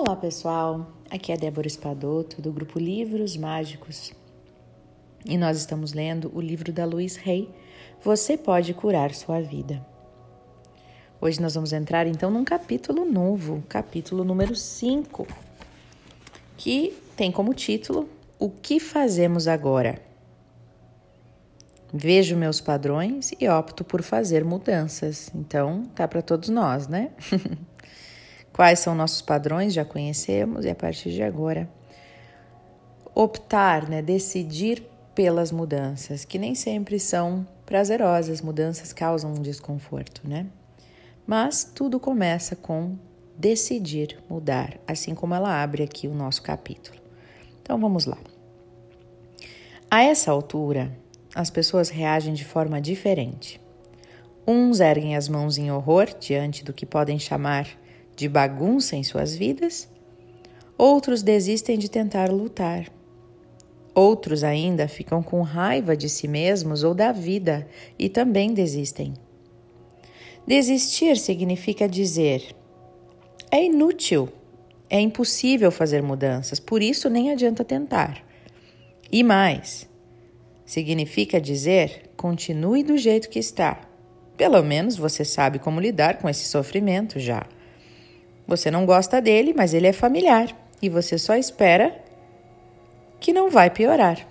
Olá pessoal, aqui é Débora Espadoto do grupo Livros Mágicos e nós estamos lendo o livro da Luiz Rey, Você Pode Curar Sua Vida. Hoje nós vamos entrar então num capítulo novo, capítulo número 5, que tem como título O que fazemos agora? Vejo meus padrões e opto por fazer mudanças. Então, tá para todos nós, né? Quais são nossos padrões? Já conhecemos e a partir de agora optar, né, decidir pelas mudanças, que nem sempre são prazerosas, mudanças causam um desconforto, né? Mas tudo começa com decidir mudar, assim como ela abre aqui o nosso capítulo. Então vamos lá. A essa altura, as pessoas reagem de forma diferente. Uns erguem as mãos em horror diante do que podem chamar de bagunça em suas vidas, outros desistem de tentar lutar. Outros ainda ficam com raiva de si mesmos ou da vida e também desistem. Desistir significa dizer: é inútil, é impossível fazer mudanças, por isso nem adianta tentar. E mais, significa dizer: continue do jeito que está. Pelo menos você sabe como lidar com esse sofrimento já. Você não gosta dele, mas ele é familiar e você só espera que não vai piorar.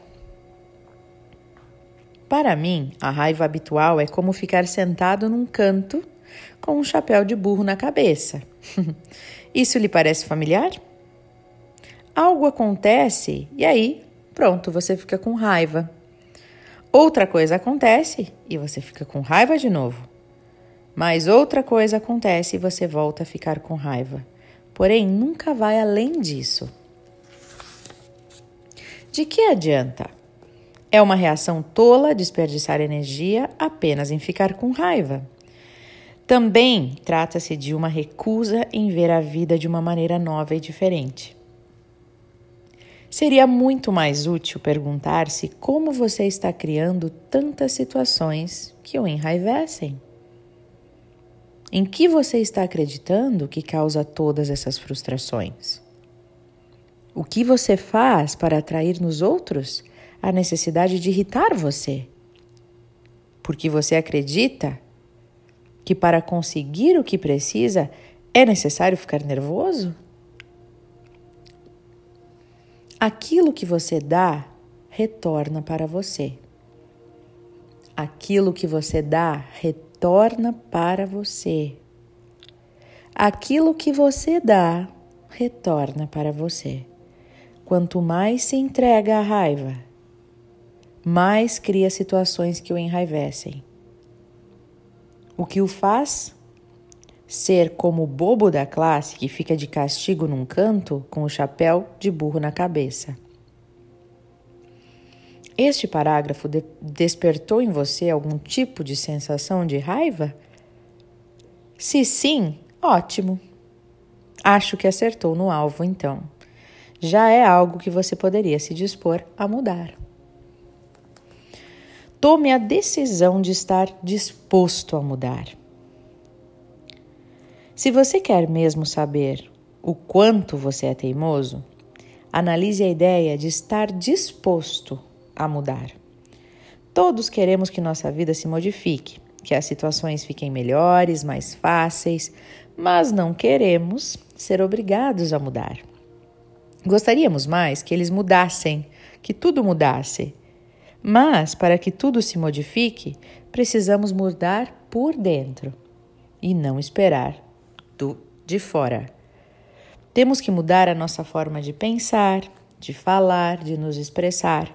Para mim, a raiva habitual é como ficar sentado num canto com um chapéu de burro na cabeça. Isso lhe parece familiar? Algo acontece e aí, pronto, você fica com raiva. Outra coisa acontece e você fica com raiva de novo. Mas outra coisa acontece e você volta a ficar com raiva. Porém, nunca vai além disso. De que adianta? É uma reação tola desperdiçar energia apenas em ficar com raiva. Também trata-se de uma recusa em ver a vida de uma maneira nova e diferente. Seria muito mais útil perguntar-se como você está criando tantas situações que o enraivecem. Em que você está acreditando que causa todas essas frustrações? O que você faz para atrair nos outros a necessidade de irritar você? Porque você acredita que para conseguir o que precisa é necessário ficar nervoso? Aquilo que você dá retorna para você. Aquilo que você dá retorna retorna para você. Aquilo que você dá retorna para você. Quanto mais se entrega à raiva, mais cria situações que o enraivecem. O que o faz ser como o bobo da classe que fica de castigo num canto com o chapéu de burro na cabeça. Este parágrafo de despertou em você algum tipo de sensação de raiva? Se sim, ótimo. Acho que acertou no alvo então. Já é algo que você poderia se dispor a mudar. Tome a decisão de estar disposto a mudar. Se você quer mesmo saber o quanto você é teimoso, analise a ideia de estar disposto a mudar. Todos queremos que nossa vida se modifique, que as situações fiquem melhores, mais fáceis, mas não queremos ser obrigados a mudar. Gostaríamos mais que eles mudassem, que tudo mudasse. Mas, para que tudo se modifique, precisamos mudar por dentro e não esperar do de fora. Temos que mudar a nossa forma de pensar, de falar, de nos expressar.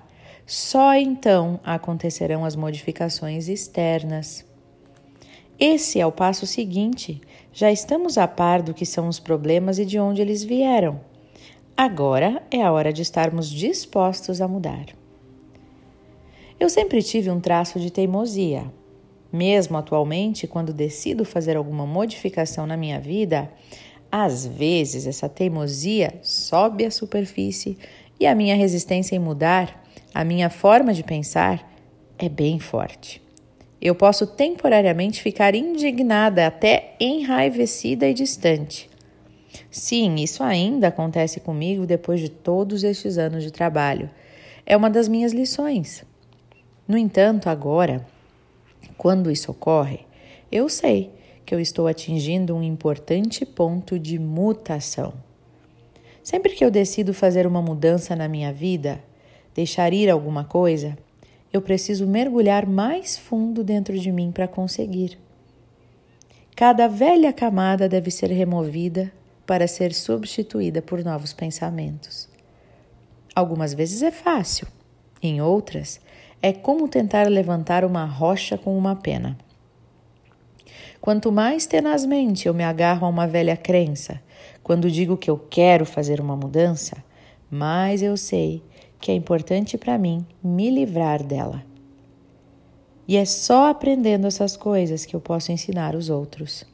Só então acontecerão as modificações externas. Esse é o passo seguinte. Já estamos a par do que são os problemas e de onde eles vieram. Agora é a hora de estarmos dispostos a mudar. Eu sempre tive um traço de teimosia. Mesmo atualmente, quando decido fazer alguma modificação na minha vida, às vezes essa teimosia sobe à superfície e a minha resistência em mudar a minha forma de pensar é bem forte. Eu posso temporariamente ficar indignada, até enraivecida e distante. Sim, isso ainda acontece comigo depois de todos estes anos de trabalho. É uma das minhas lições. No entanto, agora, quando isso ocorre, eu sei que eu estou atingindo um importante ponto de mutação. Sempre que eu decido fazer uma mudança na minha vida, deixar ir alguma coisa, eu preciso mergulhar mais fundo dentro de mim para conseguir. Cada velha camada deve ser removida para ser substituída por novos pensamentos. Algumas vezes é fácil, em outras, é como tentar levantar uma rocha com uma pena. Quanto mais tenazmente eu me agarro a uma velha crença, quando digo que eu quero fazer uma mudança, mais eu sei que é importante para mim me livrar dela. E é só aprendendo essas coisas que eu posso ensinar os outros.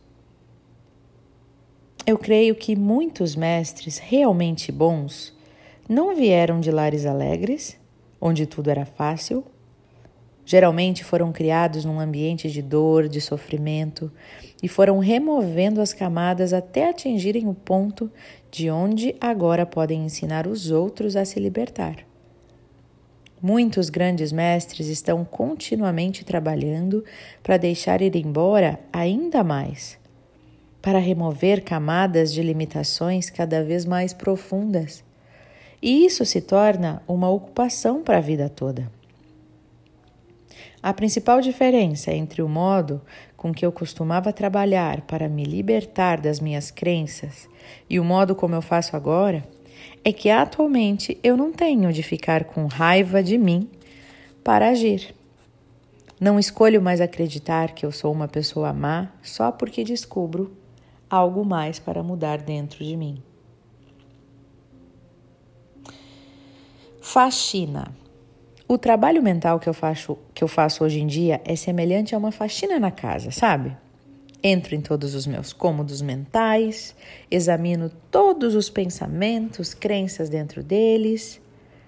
Eu creio que muitos mestres realmente bons não vieram de lares alegres, onde tudo era fácil. Geralmente foram criados num ambiente de dor, de sofrimento e foram removendo as camadas até atingirem o ponto de onde agora podem ensinar os outros a se libertar. Muitos grandes mestres estão continuamente trabalhando para deixar ir embora ainda mais, para remover camadas de limitações cada vez mais profundas. E isso se torna uma ocupação para a vida toda. A principal diferença entre o modo com que eu costumava trabalhar para me libertar das minhas crenças e o modo como eu faço agora é que atualmente eu não tenho de ficar com raiva de mim para agir. Não escolho mais acreditar que eu sou uma pessoa má só porque descubro algo mais para mudar dentro de mim. Faxina. O trabalho mental que eu faço, que eu faço hoje em dia é semelhante a uma faxina na casa, sabe? Entro em todos os meus cômodos mentais, examino todos os pensamentos, crenças dentro deles.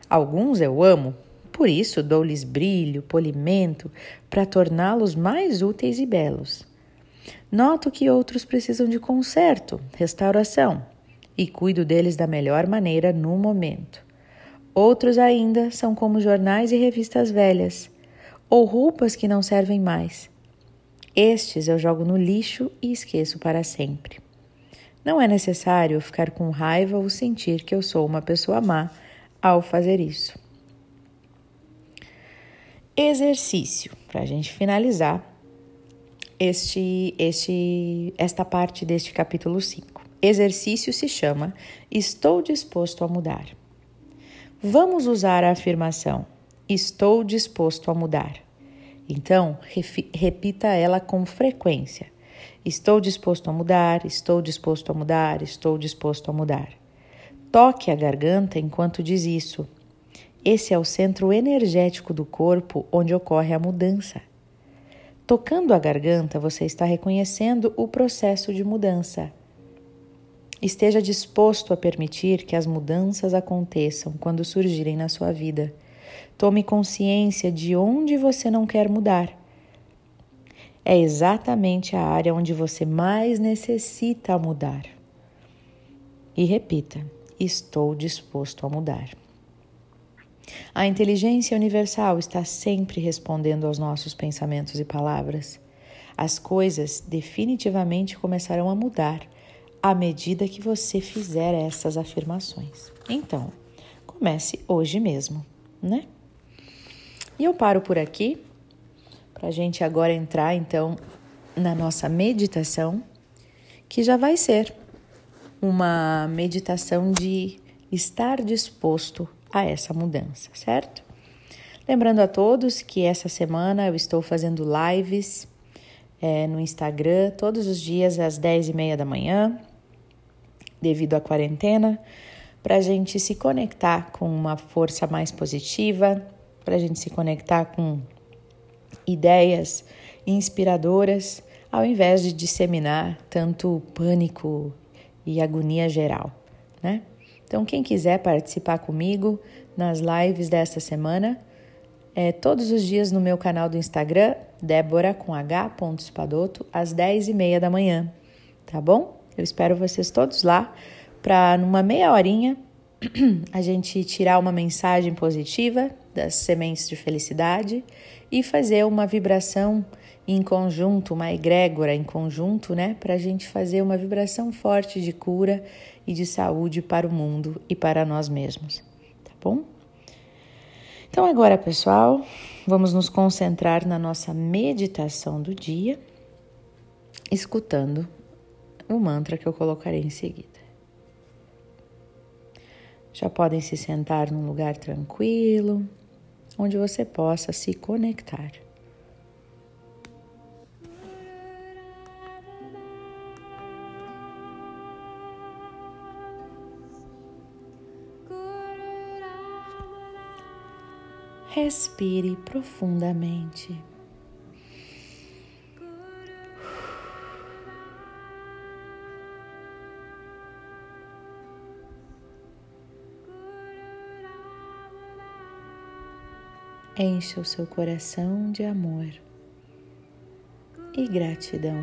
Alguns eu amo, por isso dou-lhes brilho, polimento, para torná-los mais úteis e belos. Noto que outros precisam de conserto, restauração, e cuido deles da melhor maneira no momento. Outros ainda são como jornais e revistas velhas, ou roupas que não servem mais estes eu jogo no lixo e esqueço para sempre. Não é necessário ficar com raiva ou sentir que eu sou uma pessoa má ao fazer isso. Exercício, para a gente finalizar este, este, esta parte deste capítulo 5. Exercício se chama Estou disposto a mudar. Vamos usar a afirmação Estou disposto a mudar então, repita ela com frequência. Estou disposto a mudar, estou disposto a mudar, estou disposto a mudar. Toque a garganta enquanto diz isso. Esse é o centro energético do corpo onde ocorre a mudança. Tocando a garganta, você está reconhecendo o processo de mudança. Esteja disposto a permitir que as mudanças aconteçam quando surgirem na sua vida. Tome consciência de onde você não quer mudar. É exatamente a área onde você mais necessita mudar. E repita: estou disposto a mudar. A inteligência universal está sempre respondendo aos nossos pensamentos e palavras. As coisas definitivamente começarão a mudar à medida que você fizer essas afirmações. Então, comece hoje mesmo, né? E eu paro por aqui para a gente agora entrar então na nossa meditação, que já vai ser uma meditação de estar disposto a essa mudança, certo? Lembrando a todos que essa semana eu estou fazendo lives é, no Instagram todos os dias às 10 e meia da manhã, devido à quarentena, para a gente se conectar com uma força mais positiva, para a gente se conectar com ideias inspiradoras, ao invés de disseminar tanto pânico e agonia geral, né? Então, quem quiser participar comigo nas lives desta semana, é todos os dias no meu canal do Instagram, Débora com H. Às 10 e meia da manhã, tá bom? Eu espero vocês todos lá para numa meia horinha a gente tirar uma mensagem positiva das sementes de felicidade e fazer uma vibração em conjunto, uma egrégora em conjunto, né? Para a gente fazer uma vibração forte de cura e de saúde para o mundo e para nós mesmos, tá bom? Então, agora, pessoal, vamos nos concentrar na nossa meditação do dia, escutando o mantra que eu colocarei em seguida. Já podem se sentar num lugar tranquilo, onde você possa se conectar. Respire profundamente. Encha o seu coração de amor e gratidão.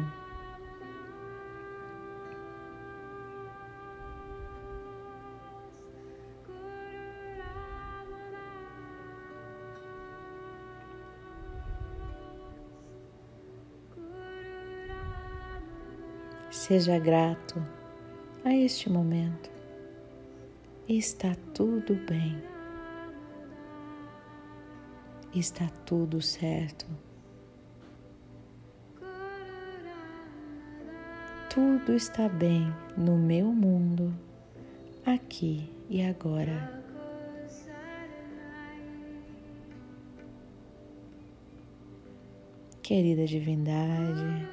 Seja grato a este momento. Está tudo bem. Está tudo certo. Tudo está bem no meu mundo, aqui e agora. Querida Divindade,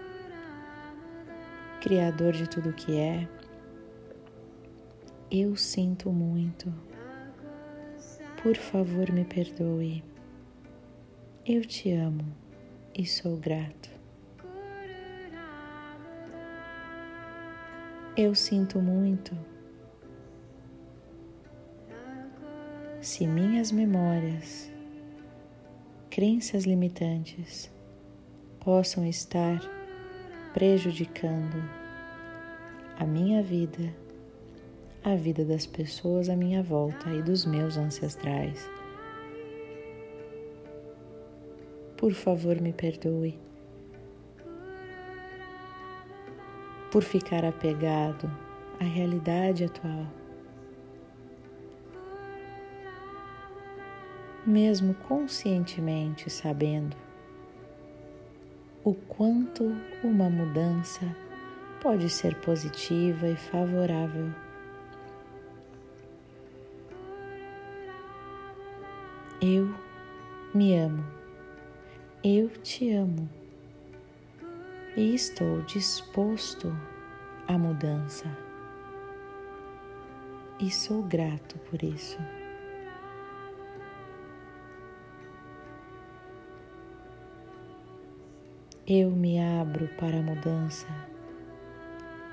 Criador de tudo que é, eu sinto muito. Por favor, me perdoe. Eu te amo e sou grato. Eu sinto muito. Se minhas memórias, crenças limitantes possam estar prejudicando a minha vida, a vida das pessoas à minha volta e dos meus ancestrais. Por favor, me perdoe por ficar apegado à realidade atual. Mesmo conscientemente sabendo o quanto uma mudança pode ser positiva e favorável. Eu me amo, eu te amo e estou disposto à mudança e sou grato por isso. Eu me abro para a mudança.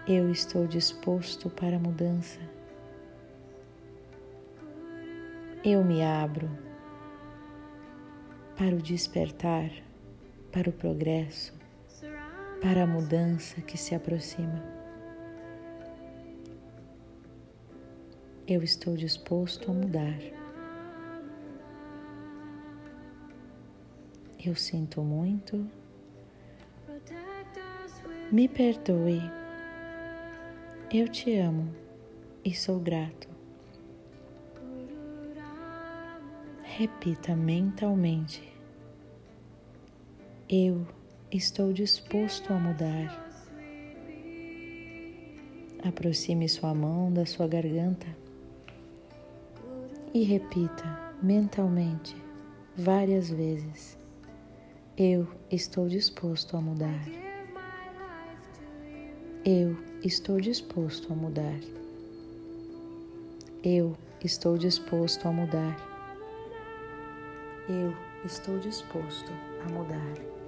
Eu estou disposto para a mudança. Eu me abro para o despertar, para o progresso, para a mudança que se aproxima. Eu estou disposto a mudar. Eu sinto muito me perdoe. Eu te amo e sou grato. Repita mentalmente. Eu estou disposto a mudar. Aproxime sua mão da sua garganta e repita mentalmente várias vezes: Eu estou disposto a mudar. Eu estou disposto a mudar. Eu estou disposto a mudar. Eu estou disposto a mudar.